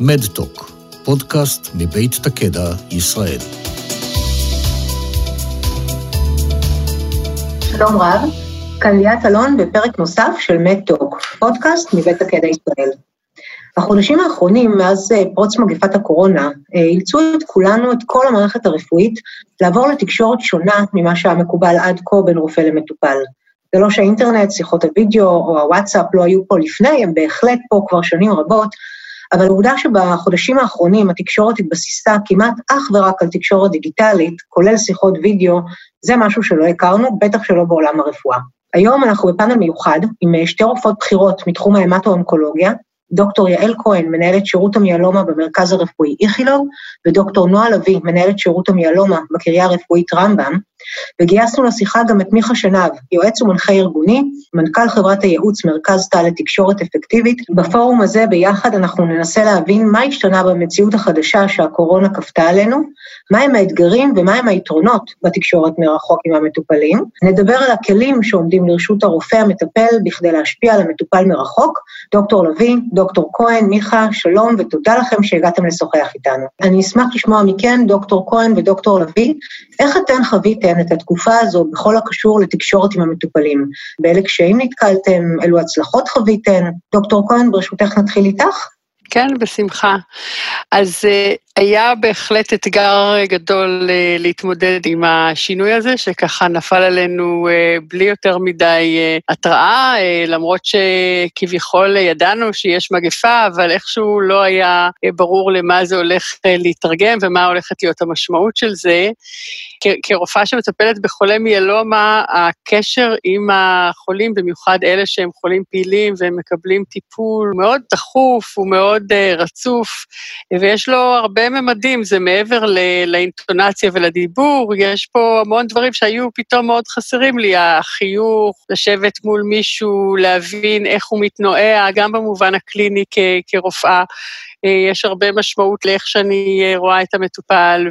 מדטוק, פודקאסט מבית תקדע, ישראל. שלום רב, כאן ליאת אלון בפרק נוסף של מדטוק, פודקאסט מבית תקדע ישראל. בחודשים האחרונים, מאז אה, פרוץ מגפת הקורונה, אה, אילצו את כולנו, את כל המערכת הרפואית, לעבור לתקשורת שונה ממה שהיה מקובל עד כה בין רופא למטופל. זה לא שהאינטרנט, שיחות הוידאו או הוואטסאפ לא היו פה לפני, הם בהחלט פה כבר שנים רבות, אבל העובדה שבחודשים האחרונים התקשורת התבסיסה כמעט אך ורק על תקשורת דיגיטלית, כולל שיחות וידאו, זה משהו שלא הכרנו, בטח שלא בעולם הרפואה. היום אנחנו בפאנל מיוחד עם שתי רופאות בכירות מתחום ההמטו-אונקולוגיה, דוקטור יעל כהן, מנהלת שירות המיאלומה במרכז הרפואי איכילוב, ודוקטור נועה לביא, מנהלת שירות המיאלומה בקריה הרפואית רמב"ם, וגייסנו לשיחה גם את מיכה שנהב, יועץ ומנחה ארגוני, מנכ"ל חברת הייעוץ מרכז תא לתקשורת אפקטיבית. בפורום הזה ביחד אנחנו ננסה להבין מה השתנה במציאות החדשה שהקורונה כפתה עלינו, מהם האתגרים ומהם היתרונות בתקשורת מרחוק עם המטופלים. נדבר על הכלים שעומדים לרשות הרופא המטפל בכדי להשפיע על המטופל מרחוק. דוקטור לביא, דוקטור כהן, מיכה, שלום ותודה לכם שהגעתם לשוחח איתנו. אני אשמח לשמוע מכן, דוקטור כהן ודוקטור לביא, איך אתן חוויתן את התקופה הזו בכל הקשור לתקשורת עם המטופלים? באילו קשיים נתקלתם? אילו הצלחות חוויתן? דוקטור כהן, ברשותך נתחיל איתך. כן, בשמחה. אז אה, היה בהחלט אתגר גדול אה, להתמודד עם השינוי הזה, שככה נפל עלינו אה, בלי יותר מדי התראה, למרות שכביכול ידענו שיש מגפה, אבל איכשהו לא היה ברור למה זה הולך להתרגם ומה הולכת להיות המשמעות של זה. כרופאה שמטפלת בחולי מיאלומה, הקשר עם החולים, במיוחד אלה שהם חולים פעילים והם מקבלים טיפול מאוד דחוף ומאוד רצוף, ויש לו הרבה ממדים, זה מעבר לאינטונציה ולדיבור, יש פה המון דברים שהיו פתאום מאוד חסרים לי, החיוך, לשבת מול מישהו, להבין איך הוא מתנועע, גם במובן הקליני כרופאה. אה, יש הרבה משמעות לאיך שאני אה, רואה את המטופל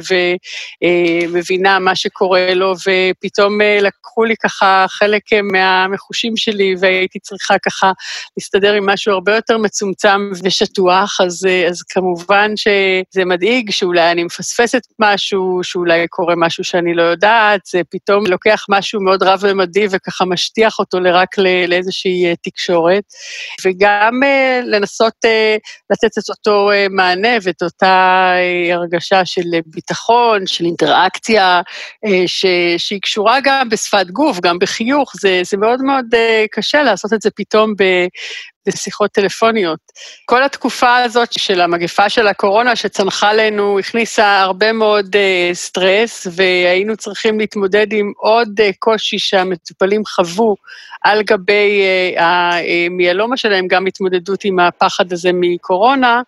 ומבינה אה, מה שקורה לו, ופתאום לקחו לי ככה חלק מהמחושים שלי, והייתי צריכה ככה להסתדר עם משהו הרבה יותר מצומצם ושטוח, אז, אז כמובן שזה מדאיג שאולי אני מפספסת משהו, שאולי קורה משהו שאני לא יודעת, זה פתאום לוקח משהו מאוד רב-ממדי וככה משטיח אותו רק לאיזושהי תקשורת, וגם לנסות לתת את אותו אה, מענה ואת אותה אה, הרגשה של ביטחון, של אינטראקציה, אה, ש, שהיא קשורה גם בשפת גוף, גם בחיוך, זה, זה מאוד מאוד קשה לעשות את זה פתאום ב, בשיחות טלפוניות. כל התקופה הזאת של המגפה של הקורונה שצנחה לנו, הכניסה הרבה מאוד uh, סטרס, והיינו צריכים להתמודד עם עוד uh, קושי שהמטופלים חוו על גבי uh, המיאלומה שלהם, גם התמודדות עם הפחד הזה מקורונה,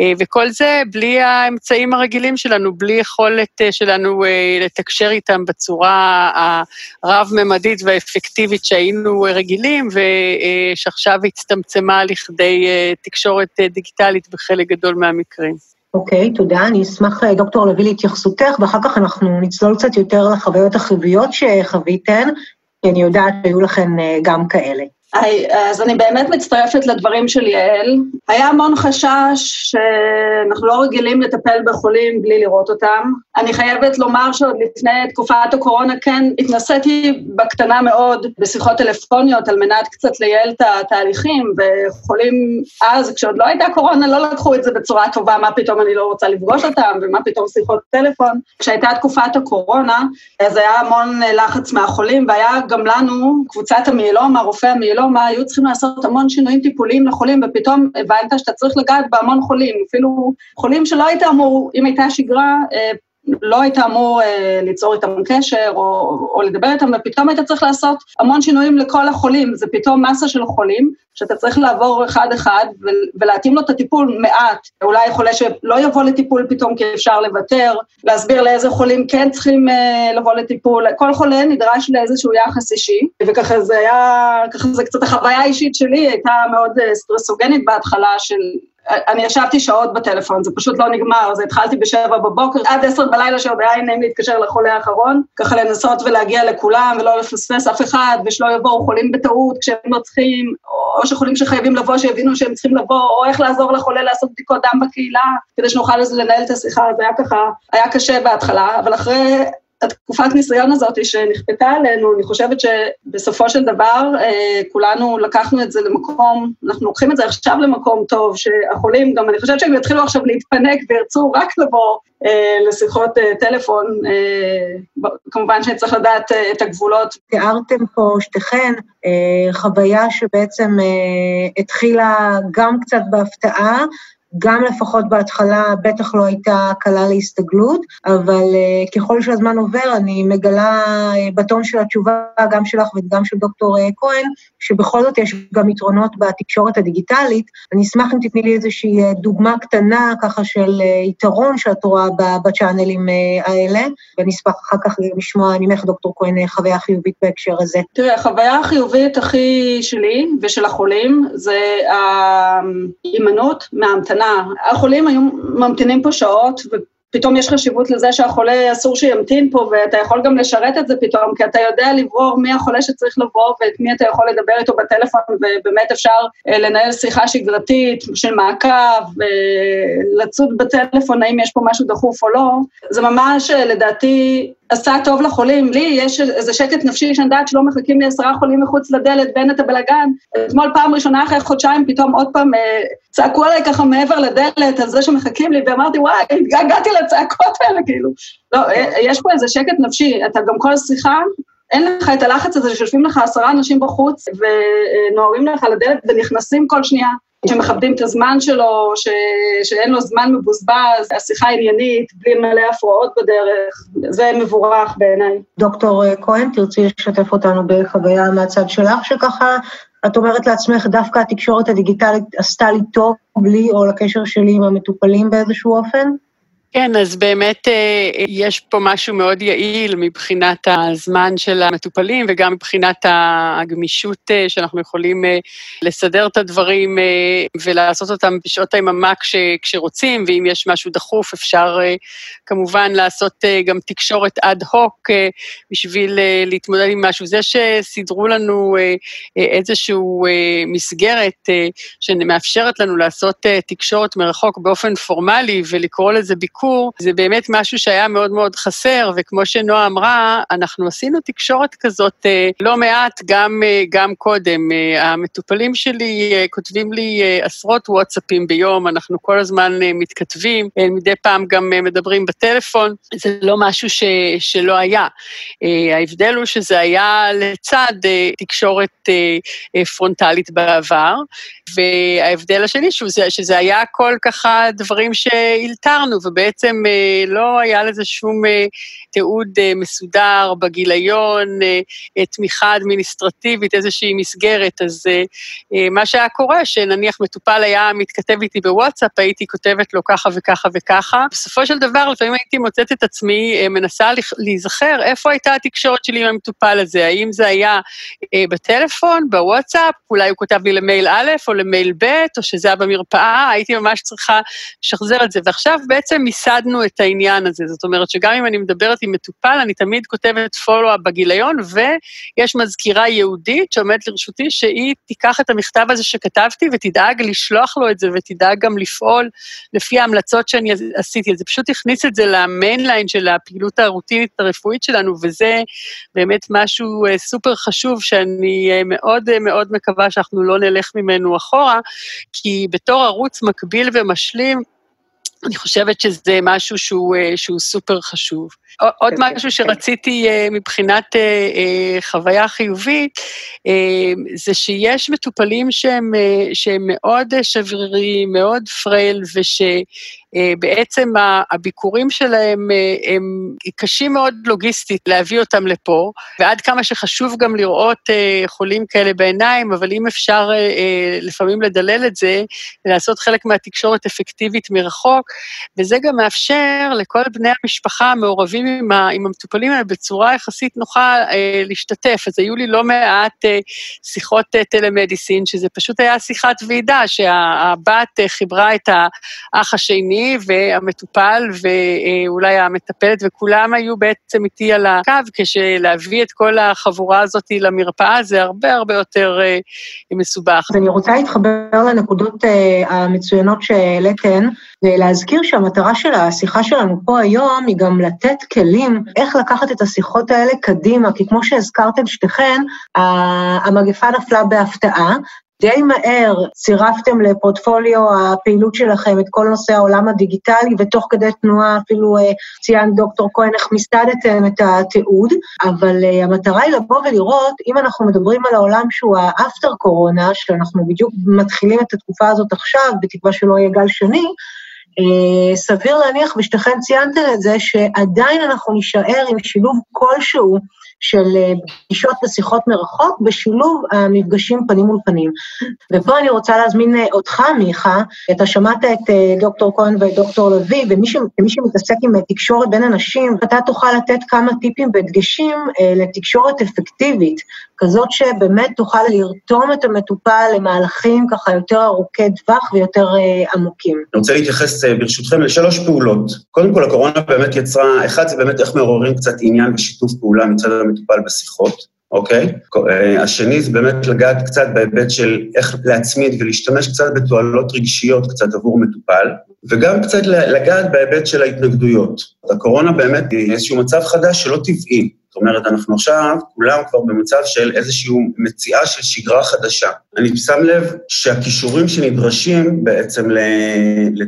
uh, וכל זה בלי האמצעים הרגילים שלנו, בלי יכולת uh, שלנו uh, לתקשר איתם בצורה הרב-ממדית והאפקטיבית שהיינו רגילים, ושעכשיו הצטמצם. צומצמה לכדי אה, תקשורת אה, דיגיטלית בחלק גדול מהמקרים. אוקיי, okay, תודה. אני אשמח, אה, דוקטור, להביא להתייחסותך, ואחר כך אנחנו נצלול קצת יותר לחוויות החיוביות שחוויתן, כי אני יודעת שהיו לכן גם כאלה. אז אני באמת מצטרפת לדברים של יעל. היה המון חשש שאנחנו לא רגילים לטפל בחולים בלי לראות אותם. אני חייבת לומר שעוד לפני תקופת הקורונה כן התנסיתי בקטנה מאוד בשיחות טלפוניות על מנת קצת לייעל את התהליכים, וחולים אז, כשעוד לא הייתה קורונה, לא לקחו את זה בצורה טובה, מה פתאום אני לא רוצה לפגוש אותם, ומה פתאום שיחות טלפון. כשהייתה תקופת הקורונה, אז היה המון לחץ מהחולים, והיה גם לנו, קבוצת המיילום, הרופא המיילום, מה היו צריכים לעשות המון שינויים טיפוליים לחולים, ופתאום הבנת שאתה צריך לגעת בהמון חולים, אפילו חולים שלא היית אמור, אם הייתה שגרה, אה, לא היית אמור אה, ליצור איתם קשר או, או לדבר איתם, ופתאום היית צריך לעשות המון שינויים לכל החולים, זה פתאום מסה של חולים, שאתה צריך לעבור אחד-אחד ולהתאים לו את הטיפול מעט. אולי חולה שלא יבוא לטיפול פתאום כי אפשר לוותר, להסביר לאיזה חולים כן צריכים אה, לבוא לטיפול, כל חולה נדרש לאיזשהו יחס אישי, וככה זה היה, ככה זה קצת החוויה האישית שלי, הייתה מאוד אה, סטרסוגנית בהתחלה של אני ישבתי שעות בטלפון, זה פשוט לא נגמר, אז התחלתי בשבע בבוקר, עד עשר בלילה שעוד היה נעים להתקשר לחולה האחרון, ככה לנסות ולהגיע לכולם ולא לפספס אף אחד, ושלא יבואו חולים בטעות כשהם לא צריכים, או שחולים שחייבים לבוא, שיבינו שהם צריכים לבוא, או איך לעזור לחולה לעשות בדיקות דם בקהילה, כדי שנוכל לנהל את השיחה, זה היה ככה, היה קשה בהתחלה, אבל אחרי התקופת ניסיון הזאת שנכפתה עלינו, אני חושבת שבסופו של דבר אה, כולנו לקחנו את זה למקום, אנחנו לוקחים את זה עכשיו למקום טוב, שהחולים גם, אני חושבת שהם יתחילו עכשיו להתפנק וירצו רק לבוא אה, לשיחות אה, טלפון, כמובן שצריך לדעת את הגבולות. תיארתם פה שתיכן חוויה שבעצם התחילה גם קצת בהפתעה, גם לפחות בהתחלה בטח לא הייתה קלה להסתגלות, אבל uh, ככל שהזמן עובר אני מגלה uh, בטון של התשובה, גם שלך וגם של דוקטור uh, כהן, שבכל זאת יש גם יתרונות בתקשורת הדיגיטלית. אני אשמח אם תתני לי איזושהי דוגמה קטנה ככה של יתרון שאת רואה בצ'אנלים האלה, ואני אשמח אחר כך לשמוע ממך, דוקטור כהן, חוויה חיובית בהקשר הזה. תראה, החוויה החיובית הכי שלי ושל החולים זה ההימנעות מההמתנה. המתנה. החולים היו ממתינים פה שעות, ופתאום יש חשיבות לזה שהחולה אסור שימתין פה, ואתה יכול גם לשרת את זה פתאום, כי אתה יודע לברור מי החולה שצריך לבוא ואת מי אתה יכול לדבר איתו בטלפון, ובאמת אפשר אה, לנהל שיחה שגרתית של מעקב, לצוד בטלפון האם יש פה משהו דחוף או לא. זה ממש, אה, לדעתי, עשה טוב לחולים. לי יש איזה שקט נפשי שאני יודעת שלא מחכים לי עשרה חולים מחוץ לדלת ואין את הבלגן. אתמול פעם ראשונה אחרי חודשיים פתאום עוד פעם אה, צעקו עליי ככה מעבר לדלת על זה שמחכים לי, ואמרתי, וואי, הגעתי לצעקות האלה, כאילו. לא, אה, יש פה איזה שקט נפשי, אתה גם כל שיחה, אין לך את הלחץ הזה שיושבים לך עשרה אנשים בחוץ ונוערים לך לדלת ונכנסים כל שנייה. שמכבדים את הזמן שלו, ש... שאין לו זמן מבוזבז, השיחה עניינית, בלי מלא הפרעות בדרך, זה מבורך בעיניי. דוקטור כהן, תרצי לשתף אותנו בחוויה מהצד שלך, שככה את אומרת לעצמך, דווקא התקשורת הדיגיטלית עשתה לי טוב, לי או לקשר שלי עם המטופלים באיזשהו אופן? כן, אז באמת אה, יש פה משהו מאוד יעיל מבחינת הזמן של המטופלים וגם מבחינת הגמישות אה, שאנחנו יכולים אה, לסדר את הדברים ולעשות אותם בשעות היממה כשרוצים, ואם יש משהו דחוף אפשר כמובן לעשות גם תקשורת אד הוק בשביל להתמודד עם משהו. זה שסידרו לנו איזושהי מסגרת שמאפשרת לנו לעשות תקשורת מרחוק באופן פורמלי ולקרוא לזה ביקור, ביקור, זה באמת משהו שהיה מאוד מאוד חסר, וכמו שנועה אמרה, אנחנו עשינו תקשורת כזאת אה, לא מעט, גם, אה, גם קודם. אה, המטופלים שלי כותבים לי עשרות וואטסאפים ביום, אנחנו כל הזמן מתכתבים, מדי פעם גם מדברים בטלפון, זה לא משהו ש, שלא היה. ההבדל הוא שזה היה לצד תקשורת פרונטלית בעבר, וההבדל השני, שזה, שזה היה כל ככה דברים שהלתרנו, ובעצם אה, לא היה לזה שום אה, תיעוד אה, מסודר בגיליון, תמיכה אדמיניסטרטיבית, איזושהי מסגרת. אז מה שהיה קורה, שנניח מטופל היה מתכתב איתי בוואטסאפ, הייתי כותבת לו ככה וככה וככה. בסופו של דבר, לפעמים הייתי מוצאת את עצמי מנסה להיזכר איפה הייתה התקשורת שלי עם המטופל הזה, האם זה היה בטלפון, בוואטסאפ, אולי הוא כותב לי למייל א' או למייל ב', או שזה היה במרפאה, הייתי ממש צריכה לשחזר את זה. ועכשיו בעצם מיסדנו את העניין הזה, זאת אומרת שגם אם אני מדברת עם מטופל, אני תמיד כותבת פולו-אפ בגיליון, ויש מזכירה ייעודית שעומדת לרשותי, שהיא תיקח את המכתב הזה שכתבתי ותדאג לשלוח לו את זה, ותדאג גם לפעול לפי ההמלצות שאני עשיתי. זה פשוט הכניס את זה ל mainline של הפעילות הרוטינית הרפואית שלנו, וזה באמת משהו אה, סופר חשוב, שאני אה, מאוד אה, מאוד מקווה שאנחנו לא נלך ממנו אחורה, כי בתור ערוץ מקביל ומשלים, אני חושבת שזה משהו שהוא, אה, שהוא סופר חשוב. עוד כן, משהו כן. שרציתי אה, מבחינת אה, חוויה חיובית, זה שיש מטופלים שהם, שהם מאוד שבריריים, מאוד פרייל, וש... בעצם הביקורים שלהם הם קשים מאוד לוגיסטית להביא אותם לפה, ועד כמה שחשוב גם לראות חולים כאלה בעיניים, אבל אם אפשר לפעמים לדלל את זה, לעשות חלק מהתקשורת אפקטיבית מרחוק, וזה גם מאפשר לכל בני המשפחה המעורבים עם המטופלים האלה בצורה יחסית נוחה להשתתף. אז היו לי לא מעט שיחות טלמדיסין, שזה פשוט היה שיחת ועידה, שהבת חיברה את האח השני והמטופל ואולי המטפלת, וכולם היו בעצם איתי על הקו, כשלהביא את כל החבורה הזאת למרפאה זה הרבה הרבה יותר מסובך. אני רוצה להתחבר לנקודות המצוינות שהעליתן, ולהזכיר שהמטרה של השיחה שלנו פה היום היא גם לתת כלים איך לקחת את השיחות האלה קדימה, כי כמו שהזכרתם שתיכן, המגפה נפלה בהפתעה, די מהר צירפתם לפורטפוליו הפעילות שלכם את כל נושא העולם הדיגיטלי, ותוך כדי תנועה אפילו ציין דוקטור כהן איך מיסדתם את התיעוד, אבל המטרה היא לבוא ולראות, אם אנחנו מדברים על העולם שהוא האפטר קורונה, שאנחנו בדיוק מתחילים את התקופה הזאת עכשיו, בתקווה שלא יהיה גל שני, סביר להניח, ושתיכן ציינתם את זה, שעדיין אנחנו נישאר עם שילוב כלשהו של פגישות ושיחות מרחוק, בשילוב המפגשים פנים מול פנים. ופה אני רוצה להזמין אותך, מיכה, אתה שמעת את דוקטור כהן ואת דוקטור לביא, ומי שמתעסק עם תקשורת בין אנשים, אתה תוכל לתת כמה טיפים והדגשים לתקשורת אפקטיבית, כזאת שבאמת תוכל לרתום את המטופל למהלכים ככה יותר ארוכי טווח ויותר עמוקים. אני רוצה להתייחס ברשותכם לשלוש פעולות. קודם כל, הקורונה באמת יצרה, אחד זה באמת איך מעוררים קצת עניין ושיתוף פעולה מצד המטופל בשיחות. אוקיי? השני זה באמת לגעת קצת בהיבט של איך להצמיד ולהשתמש קצת בתועלות רגשיות קצת עבור מטופל, וגם קצת לגעת בהיבט של ההתנגדויות. הקורונה באמת היא איזשהו מצב חדש שלא טבעי. אומרת, אנחנו עכשיו כולם כבר במצב של איזושהי מציאה של שגרה חדשה. אני שם לב שהכישורים שנדרשים בעצם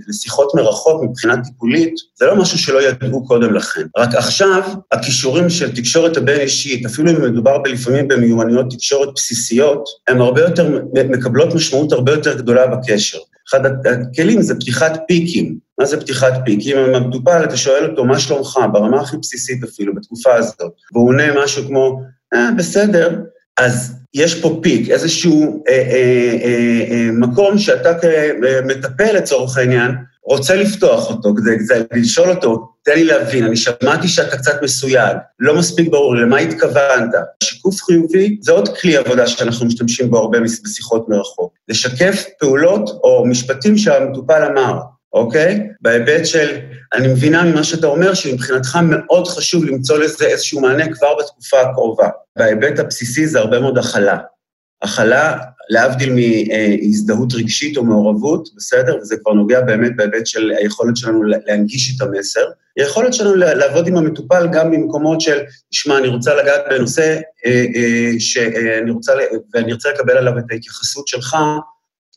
לשיחות מרחוק מבחינה טיפולית, זה לא משהו שלא ידעו קודם לכן. רק עכשיו, הכישורים של תקשורת הבין-אישית, אפילו אם מדובר לפעמים במיומנויות תקשורת בסיסיות, הן הרבה יותר, מקבלות משמעות הרבה יותר גדולה בקשר. אחד הכלים זה פתיחת פיקים. מה זה פתיחת פיקים? אם המטופל, אתה שואל אותו, מה שלומך? ברמה הכי בסיסית אפילו, בתקופה הזאת. והוא עונה משהו כמו, אה, בסדר. אז יש פה פיק, איזשהו אה, אה, אה, אה, מקום שאתה כמטפל לצורך העניין, רוצה לפתוח אותו, כדי, כדי לשאול אותו, תן לי להבין, אני שמעתי שאתה קצת מסויג, לא מספיק ברור, למה התכוונת? שיקוף חיובי זה עוד כלי עבודה שאנחנו משתמשים בו הרבה בשיחות מרחוק. לשקף פעולות או משפטים שהמטופל אמר, אוקיי? בהיבט של, אני מבינה ממה שאתה אומר, שמבחינתך מאוד חשוב למצוא לזה איזשהו מענה כבר בתקופה הקרובה. בהיבט הבסיסי זה הרבה מאוד הכלה. הכלה, להבדיל מהזדהות רגשית או מעורבות, בסדר? וזה כבר נוגע באמת בהיבט של היכולת שלנו להנגיש את המסר. היכולת שלנו לעבוד עם המטופל גם במקומות של, תשמע, אני רוצה לגעת בנושא שאני רוצה, ואני רוצה לקבל עליו את ההתייחסות שלך,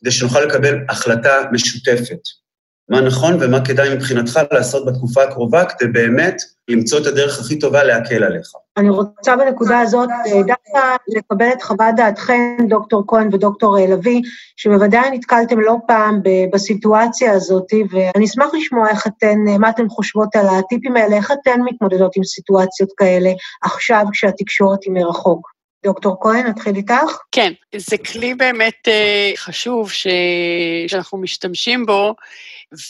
כדי שנוכל לקבל החלטה משותפת. מה נכון ומה כדאי מבחינתך לעשות בתקופה הקרובה, כדי באמת למצוא את הדרך הכי טובה להקל עליך. אני רוצה בנקודה הזאת דווקא לקבל את חוות דעתכם, דוקטור כהן ודוקטור לביא, שבוודאי נתקלתם לא פעם בסיטואציה הזאת, ואני אשמח לשמוע איך אתן, מה אתן חושבות על הטיפים האלה, איך אתן מתמודדות עם סיטואציות כאלה עכשיו כשהתקשורת היא מרחוק. דוקטור כהן, נתחיל איתך? כן, זה כלי באמת uh, חשוב ש... שאנחנו משתמשים בו,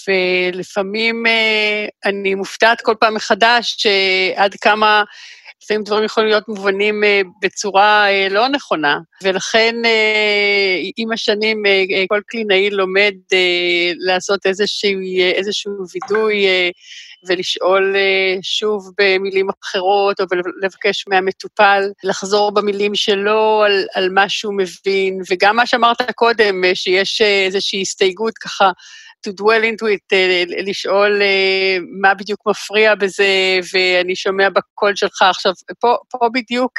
ולפעמים uh, אני מופתעת כל פעם מחדש שעד כמה לפעמים דברים יכולים להיות מובנים uh, בצורה uh, לא נכונה, ולכן uh, עם השנים כל קלינאי לומד לעשות איזשהו, איזשהו וידוי ולשאול שוב במילים אחרות, או לבקש מהמטופל לחזור במילים שלו על, על מה שהוא מבין, וגם מה שאמרת קודם, שיש איזושהי הסתייגות ככה, to dwell into it, לשאול מה בדיוק מפריע בזה, ואני שומע בקול שלך עכשיו, פה, פה בדיוק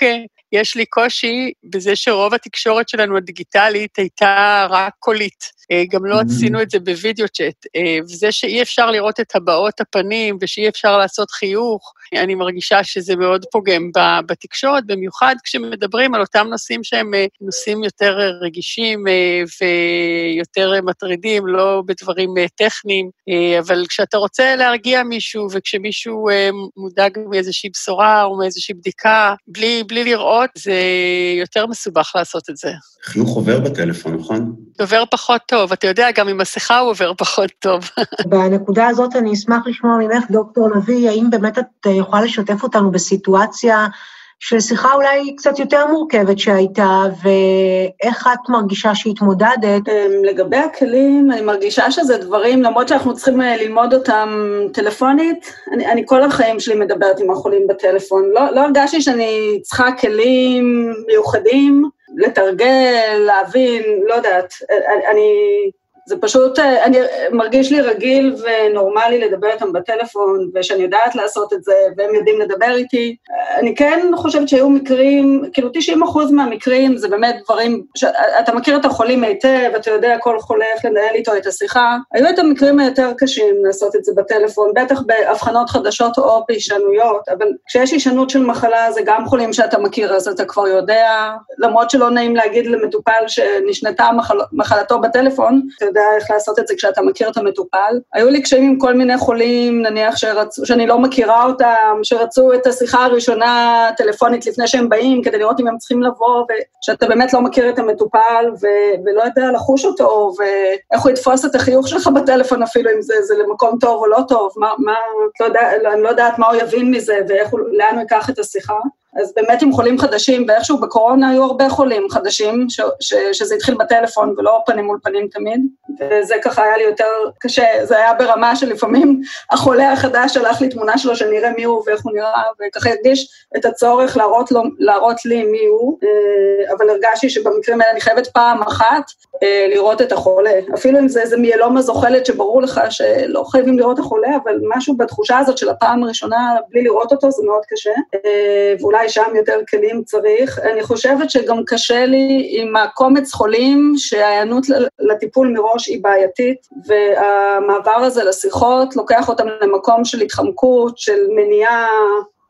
יש לי קושי בזה שרוב התקשורת שלנו הדיגיטלית הייתה רק קולית. גם לא עשינו את זה בווידאו צ'אט. וזה שאי אפשר לראות את הבעות הפנים ושאי אפשר לעשות חיוך, אני מרגישה שזה מאוד פוגם בתקשורת, במיוחד כשמדברים על אותם נושאים שהם נושאים יותר רגישים ויותר מטרידים, לא בדברים דברים טכניים, אבל כשאתה רוצה להרגיע מישהו, וכשמישהו מודאג מאיזושהי בשורה או מאיזושהי בדיקה, בלי, בלי לראות, זה יותר מסובך לעשות את זה. חיוך עובר בטלפון, נכון? עובר פחות טוב. אתה יודע, גם עם מסכה הוא עובר פחות טוב. בנקודה הזאת אני אשמח לשמוע ממך, דוקטור לביא, האם באמת את יכולה לשתף אותנו בסיטואציה של שיחה אולי קצת יותר מורכבת שהייתה, ואיך את מרגישה שהתמודדת? אמ, לגבי הכלים, אני מרגישה שזה דברים, למרות שאנחנו צריכים אה, ללמוד אותם טלפונית, אני, אני כל החיים שלי מדברת עם החולים בטלפון. לא, לא הרגשתי שאני צריכה כלים מיוחדים, לתרגל, להבין, לא יודעת. אה, אני... זה פשוט, אה, אני מרגיש לי רגיל ונורמלי לדבר איתם בטלפון, ושאני יודעת לעשות את זה, והם יודעים לדבר איתי. אני כן חושבת שהיו מקרים, כאילו 90 אחוז מהמקרים זה באמת דברים, אתה מכיר את החולים היטב, אתה יודע כל חולה איך לנהל איתו את השיחה. היו את המקרים היותר קשים לעשות את זה בטלפון, בטח באבחנות חדשות או בהישענויות, אבל כשיש הישענות של מחלה זה גם חולים שאתה מכיר, אז אתה כבר יודע, למרות שלא נעים להגיד למטופל שנשנתה מחל, מחלתו בטלפון, יודע איך לעשות את זה כשאתה מכיר את המטופל. היו לי קשיים עם כל מיני חולים, נניח שרצו, שאני לא מכירה אותם, שרצו את השיחה הראשונה טלפונית לפני שהם באים, כדי לראות אם הם צריכים לבוא, ושאתה באמת לא מכיר את המטופל, ו- ולא יודע לחוש אותו, ואיך הוא יתפוס את החיוך שלך בטלפון אפילו, אם זה, זה למקום טוב או לא טוב, מה, מה, לא יודע, אני לא יודעת מה הוא יבין מזה, ולאן הוא ייקח את השיחה. אז באמת עם חולים חדשים, ואיכשהו בקורונה היו הרבה חולים חדשים, ש, ש, שזה התחיל בטלפון ולא פנים מול פנים תמיד, וזה ככה היה לי יותר קשה, זה היה ברמה שלפעמים החולה החדש שלח לי תמונה שלו שנראה מי הוא ואיך הוא נראה, וככה הרגיש את הצורך להראות, לו, להראות לי מי הוא, אה, אבל הרגשתי שבמקרים האלה אני חייבת פעם אחת אה, לראות את החולה, אפילו אם זה איזה מיילומה זוחלת שברור לך שלא חייבים לראות את החולה, אבל משהו בתחושה הזאת של הפעם הראשונה בלי לראות אותו זה מאוד קשה, אה, ואולי שם יותר כלים צריך. אני חושבת שגם קשה לי עם הקומץ חולים שההיענות לטיפול מראש היא בעייתית, והמעבר הזה לשיחות לוקח אותם למקום של התחמקות, של מניעה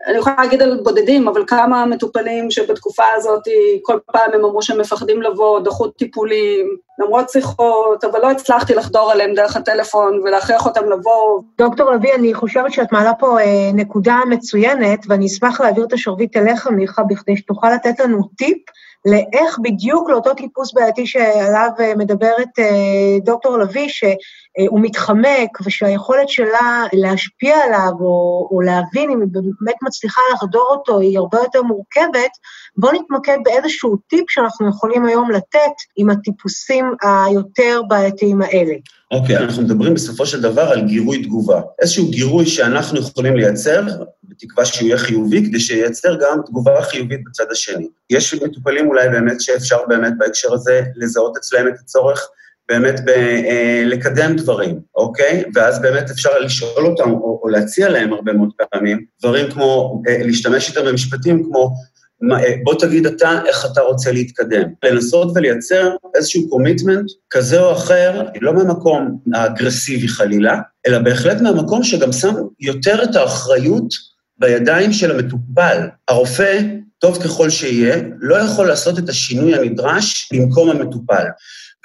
אני יכולה להגיד על בודדים, אבל כמה מטופלים שבתקופה הזאת כל פעם הם אמרו שהם מפחדים לבוא, דחו טיפולים, למרות שיחות, אבל לא הצלחתי לחדור עליהם דרך הטלפון ולהכריח אותם לבוא. דוקטור לביא, אני חושבת שאת מעלה פה אה, נקודה מצוינת, ואני אשמח להעביר את השרביט אליך, מיכה, בכדי שתוכל לתת לנו טיפ לאיך בדיוק לאותו טיפוס בעייתי שעליו אה, מדברת אה, דוקטור לביא, שהוא מתחמק ושהיכולת שלה להשפיע עליו או, או להבין אם היא באמת מצליחה לחדור אותו היא הרבה יותר מורכבת, בואו נתמקד באיזשהו טיפ שאנחנו יכולים היום לתת עם הטיפוסים היותר בעייתיים האלה. אוקיי, okay, אנחנו מדברים בסופו של דבר על גירוי תגובה. איזשהו גירוי שאנחנו יכולים לייצר, בתקווה שהוא יהיה חיובי, כדי שייצר גם תגובה חיובית בצד השני. יש מטופלים אולי באמת שאפשר באמת בהקשר הזה לזהות אצלם את הצורך באמת ב, אה, לקדם דברים, אוקיי? ואז באמת אפשר לשאול אותם או, או להציע להם הרבה מאוד פעמים דברים כמו, אה, להשתמש איתם במשפטים כמו, אה, בוא תגיד אתה איך אתה רוצה להתקדם. לנסות ולייצר איזשהו קומיטמנט כזה או אחר, לא מהמקום האגרסיבי חלילה, אלא בהחלט מהמקום שגם שם יותר את האחריות בידיים של המטופל. הרופא, טוב ככל שיהיה, לא יכול לעשות את השינוי הנדרש במקום המטופל.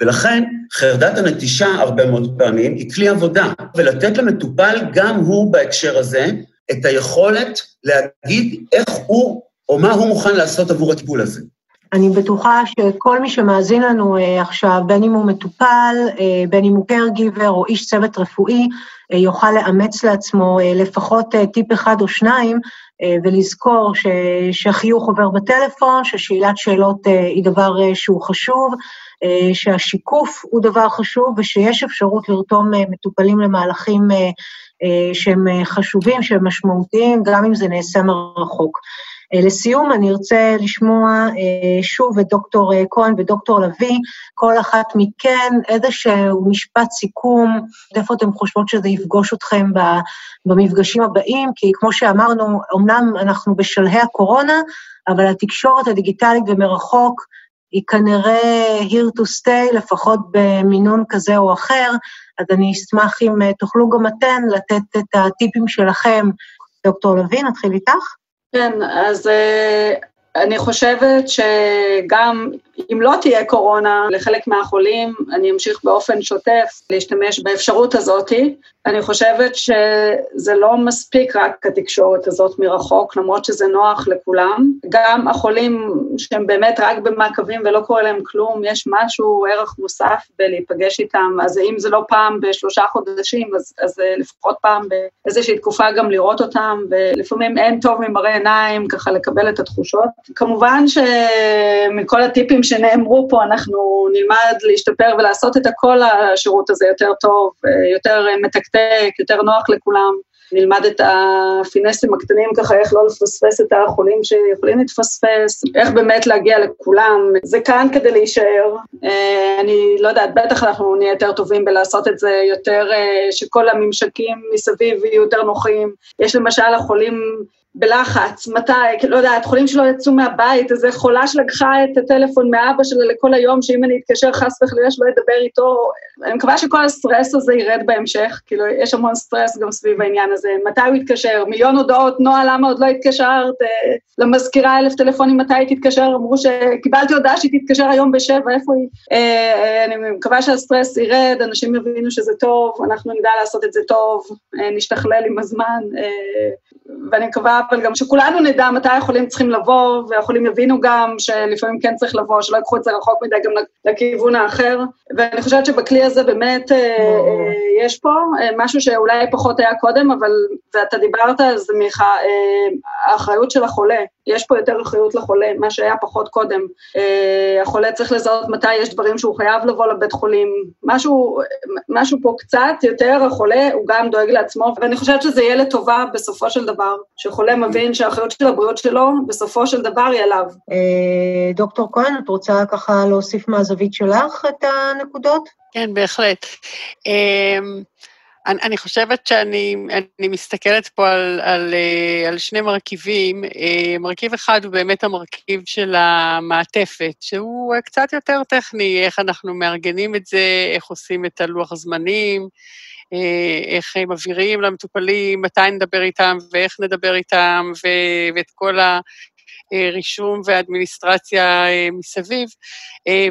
ולכן חרדת הנטישה הרבה מאוד פעמים היא כלי עבודה, ולתת למטופל גם הוא בהקשר הזה את היכולת להגיד איך הוא או מה הוא מוכן לעשות עבור הטיפול הזה. אני בטוחה שכל מי שמאזין לנו אה, עכשיו, בין אם הוא מטופל, אה, בין אם הוא קרגיבר או איש צוות רפואי, אה, יוכל לאמץ לעצמו לפחות טיפ אחד או שניים, ולזכור ש, שהחיוך עובר בטלפון, ששאלת שאלות היא דבר שהוא חשוב, שהשיקוף הוא דבר חשוב, ושיש אפשרות לרתום מטופלים למהלכים שהם חשובים, שהם משמעותיים, גם אם זה נעשה מרחוק. אה, לסיום, אני ארצה לשמוע אה, שוב את דוקטור אה, כהן ודוקטור לביא, כל אחת מכן, איזשהו משפט סיכום, איפה אתם חושבות שזה יפגוש אתכם במפגשים הבאים, כי כמו שאמרנו, אמנם אנחנו בשלהי הקורונה, אבל התקשורת הדיגיטלית ומרחוק היא כנראה here to stay, לפחות במינון כזה או אחר, אז אני אשמח אם תוכלו גם אתן לתת את הטיפים שלכם. דוקטור לוי, נתחיל איתך. כן, אז uh, אני חושבת שגם אם לא תהיה קורונה לחלק מהחולים, אני אמשיך באופן שוטף להשתמש באפשרות הזאתי. אני חושבת שזה לא מספיק רק התקשורת הזאת מרחוק, למרות שזה נוח לכולם. גם החולים שהם באמת רק במעקבים ולא קורה להם כלום, יש משהו, ערך מוסף בלהיפגש איתם, אז אם זה לא פעם בשלושה חודשים, אז, אז לפחות פעם באיזושהי תקופה גם לראות אותם, ולפעמים אין טוב ממראה עיניים, ככה לקבל את התחושות. כמובן שמכל הטיפים שנאמרו פה, אנחנו נלמד להשתפר ולעשות את הכל השירות הזה יותר טוב, יותר מתקתק, יותר נוח לכולם. נלמד את הפינסים הקטנים ככה, איך לא לפספס את החולים שיכולים להתפספס, איך באמת להגיע לכולם. זה כאן כדי להישאר. אני לא יודעת, בטח אנחנו נהיה יותר טובים בלעשות את זה יותר, שכל הממשקים מסביב יהיו יותר נוחים. יש למשל החולים בלחץ, מתי, לא יודעת, חולים שלא יצאו מהבית, איזה חולה שלקחה את הטלפון מאבא שלה לכל היום, שאם אני אתקשר חס וחלילה שלא אדבר איתו, אני מקווה שכל הסטרס הזה ירד בהמשך, כאילו, יש המון סטרס גם סביב העניין הזה, מתי הוא יתקשר, מיליון הודעות, נועה, למה עוד לא התקשרת, אה, למזכירה אלף טלפונים, מתי היא תתקשר, אמרו שקיבלתי הודעה שהיא תתקשר היום בשבע, איפה היא? אה, אה, אני מקווה שהסטרס ירד, אנשים יבינו שזה טוב, אנחנו נדע לעשות את זה טוב, נשתכלל עם הזמן, ואני מקווה אבל גם שכולנו נדע מתי החולים צריכים לבוא, והחולים יבינו גם שלפעמים כן צריך לבוא, שלא ייקחו את זה רחוק מדי גם לכיוון האחר. ואני חושבת שבכלי הזה באמת אה, אה, יש פה אה, משהו שאולי פחות היה קודם, אבל, ואתה דיברת על זה, מיכה, האחריות של החולה. יש פה יותר אחריות לחולה, מה שהיה פחות קודם. החולה צריך לזהות מתי יש דברים שהוא חייב לבוא לבית חולים. משהו, משהו פה קצת יותר, החולה הוא גם דואג לעצמו, ואני חושבת שזה יהיה לטובה בסופו של דבר, שחולה מבין שהאחריות של הבריאות שלו, בסופו של דבר היא עליו. דוקטור כהן, את רוצה ככה להוסיף מהזווית שלך את הנקודות? כן, בהחלט. אני, אני חושבת שאני אני מסתכלת פה על, על, על שני מרכיבים. מרכיב אחד הוא באמת המרכיב של המעטפת, שהוא קצת יותר טכני, איך אנחנו מארגנים את זה, איך עושים את הלוח הזמנים, איך מבהירים למטופלים, מתי נדבר איתם ואיך נדבר איתם, ו- ואת כל הרישום והאדמיניסטרציה מסביב,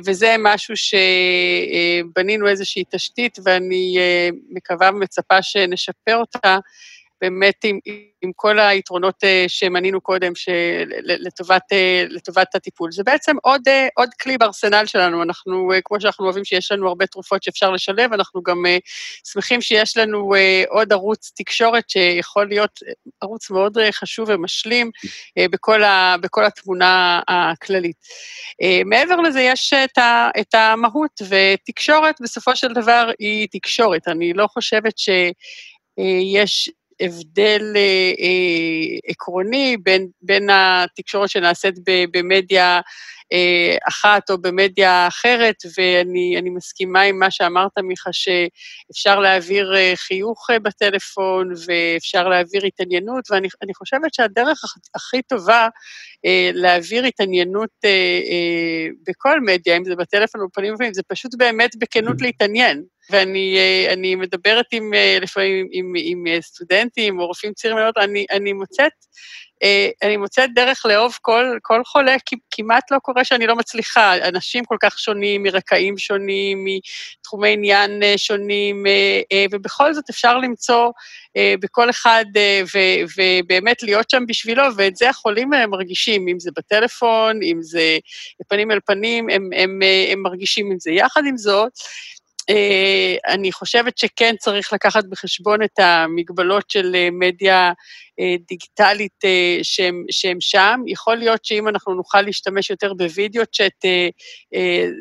וזה משהו שבנינו איזושהי תשתית, ואני מקווה ומצפה שנשפר אותה באמת עם, עם כל היתרונות שמנינו קודם לטובת, לטובת הטיפול. זה בעצם עוד, עוד כלי בארסנל שלנו. אנחנו, כמו שאנחנו אוהבים שיש לנו הרבה תרופות שאפשר לשלב, אנחנו גם שמחים שיש לנו עוד ערוץ תקשורת שיכול להיות ערוץ מאוד חשוב ומשלים בכל, ה, בכל התמונה הכללית. מעבר לזה, יש את, ה, את המהות, ותקשורת בסופו של דבר היא תקשורת. אני לא חושבת שיש הבדל אה, אה, עקרוני בין, בין התקשורת שנעשית במדיה אחת או במדיה אחרת, ואני מסכימה עם מה שאמרת, מיכה, שאפשר להעביר אה, חיוך אה, בטלפון ואפשר להעביר התעניינות, ואני חושבת שהדרך הכי טובה אה, להעביר התעניינות אה, אה, בכל מדיה, אם זה בטלפון או בפנים ובפנים, זה פשוט באמת בכנות להתעניין. ואני מדברת עם, לפעמים עם, עם סטודנטים או רופאים צעירים אני, אני מוצאת, אני מוצאת דרך לאהוב כל, כל חולה, כמעט לא קורה שאני לא מצליחה. אנשים כל כך שונים, מרקעים שונים, מתחומי עניין שונים, ובכל זאת אפשר למצוא בכל אחד, ובאמת להיות שם בשבילו, ואת זה החולים מרגישים, אם זה בטלפון, אם זה פנים אל פנים, הם, הם, הם מרגישים את זה. יחד עם זאת, אני חושבת שכן צריך לקחת בחשבון את המגבלות של מדיה דיגיטלית שהם שם. יכול להיות שאם אנחנו נוכל להשתמש יותר בווידאו צ'אט,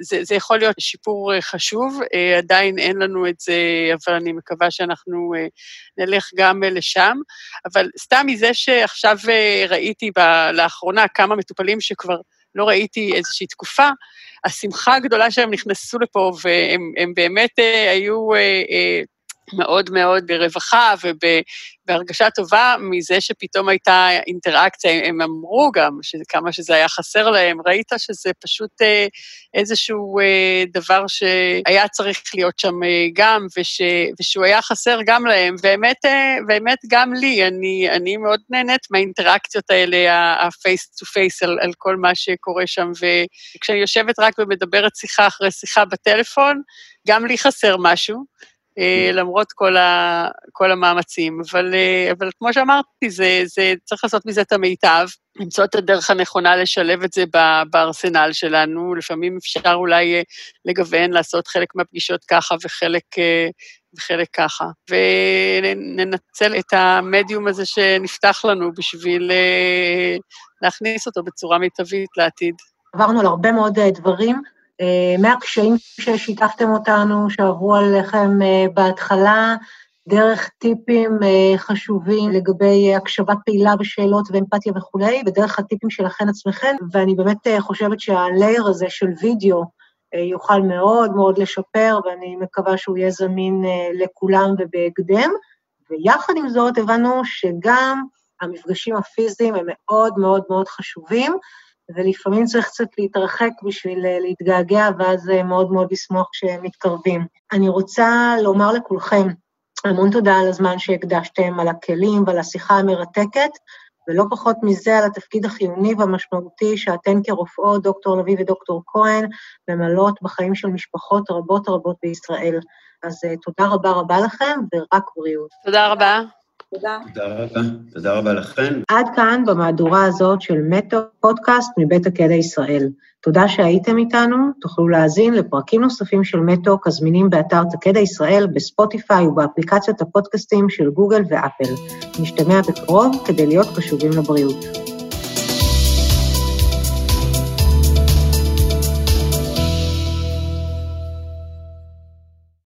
זה, זה יכול להיות שיפור חשוב. עדיין אין לנו את זה, אבל אני מקווה שאנחנו נלך גם לשם. אבל סתם מזה שעכשיו ראיתי ב, לאחרונה כמה מטופלים שכבר לא ראיתי איזושהי תקופה, השמחה הגדולה שהם נכנסו לפה, והם באמת היו מאוד מאוד ברווחה ובהרגשה טובה מזה שפתאום הייתה אינטראקציה, הם אמרו גם כמה שזה היה חסר להם, ראית שזה פשוט אה, איזשהו אה, דבר שהיה צריך להיות שם גם, וש, ושהוא היה חסר גם להם, באמת, באמת גם לי, אני, אני מאוד נהנית מהאינטראקציות האלה, ה-face to face על, על כל מה שקורה שם, וכשאני יושבת רק ומדברת שיחה אחרי שיחה בטלפון, גם לי חסר משהו. אה, למרות כל, ה, כל המאמצים. אבל, אה, אבל כמו שאמרתי, זה, זה, צריך לעשות מזה את המיטב, למצוא את הדרך הנכונה לשלב את זה בארסנל שלנו. לפעמים אפשר אולי אה, לגוון, לעשות חלק מהפגישות ככה וחלק, וחלק ככה. וננצל את המדיום הזה שנפתח לנו בשביל להכניס אותו בצורה מיטבית לעתיד. עברנו על הרבה מאוד דברים. אה, מהקשיים ששיתפתם אותנו, שעברו עליכם אה, בהתחלה, דרך טיפים אה, חשובים לגבי הקשבה פעילה בשאלות ואמפתיה וכולי, ודרך הטיפים שלכן עצמכן, ואני באמת חושבת שהלייר הזה של וידאו יוכל מאוד מאוד לשפר, ואני מקווה שהוא יהיה זמין לכולם ובהקדם. ויחד עם זאת הבנו שגם המפגשים הפיזיים הם מאוד מאוד מאוד חשובים, ולפעמים צריך קצת להתרחק בשביל אה, להתגעגע, ואז אה, מאוד מאוד לשמוח כשהם מתקרבים. אני רוצה לומר לכולכם המון תודה על הזמן שהקדשתם, על הכלים ועל השיחה המרתקת, ולא פחות מזה על התפקיד החיוני והמשמעותי שאתן כרופאות, דוקטור לביא ודוקטור כהן, ממלאות בחיים של משפחות רבות רבות בישראל. אז אה, תודה רבה רבה לכם, ורק בריאות. תודה רבה. תודה. תודה רבה, תודה רבה לכן. עד כאן במהדורה הזאת של מטו פודקאסט מבית הקדע ישראל. תודה שהייתם איתנו, תוכלו להאזין לפרקים נוספים של מטוק הזמינים באתר תקדע ישראל, בספוטיפיי ובאפליקציות הפודקאסטים של גוגל ואפל. נשתמע בקרוב כדי להיות קשובים לבריאות.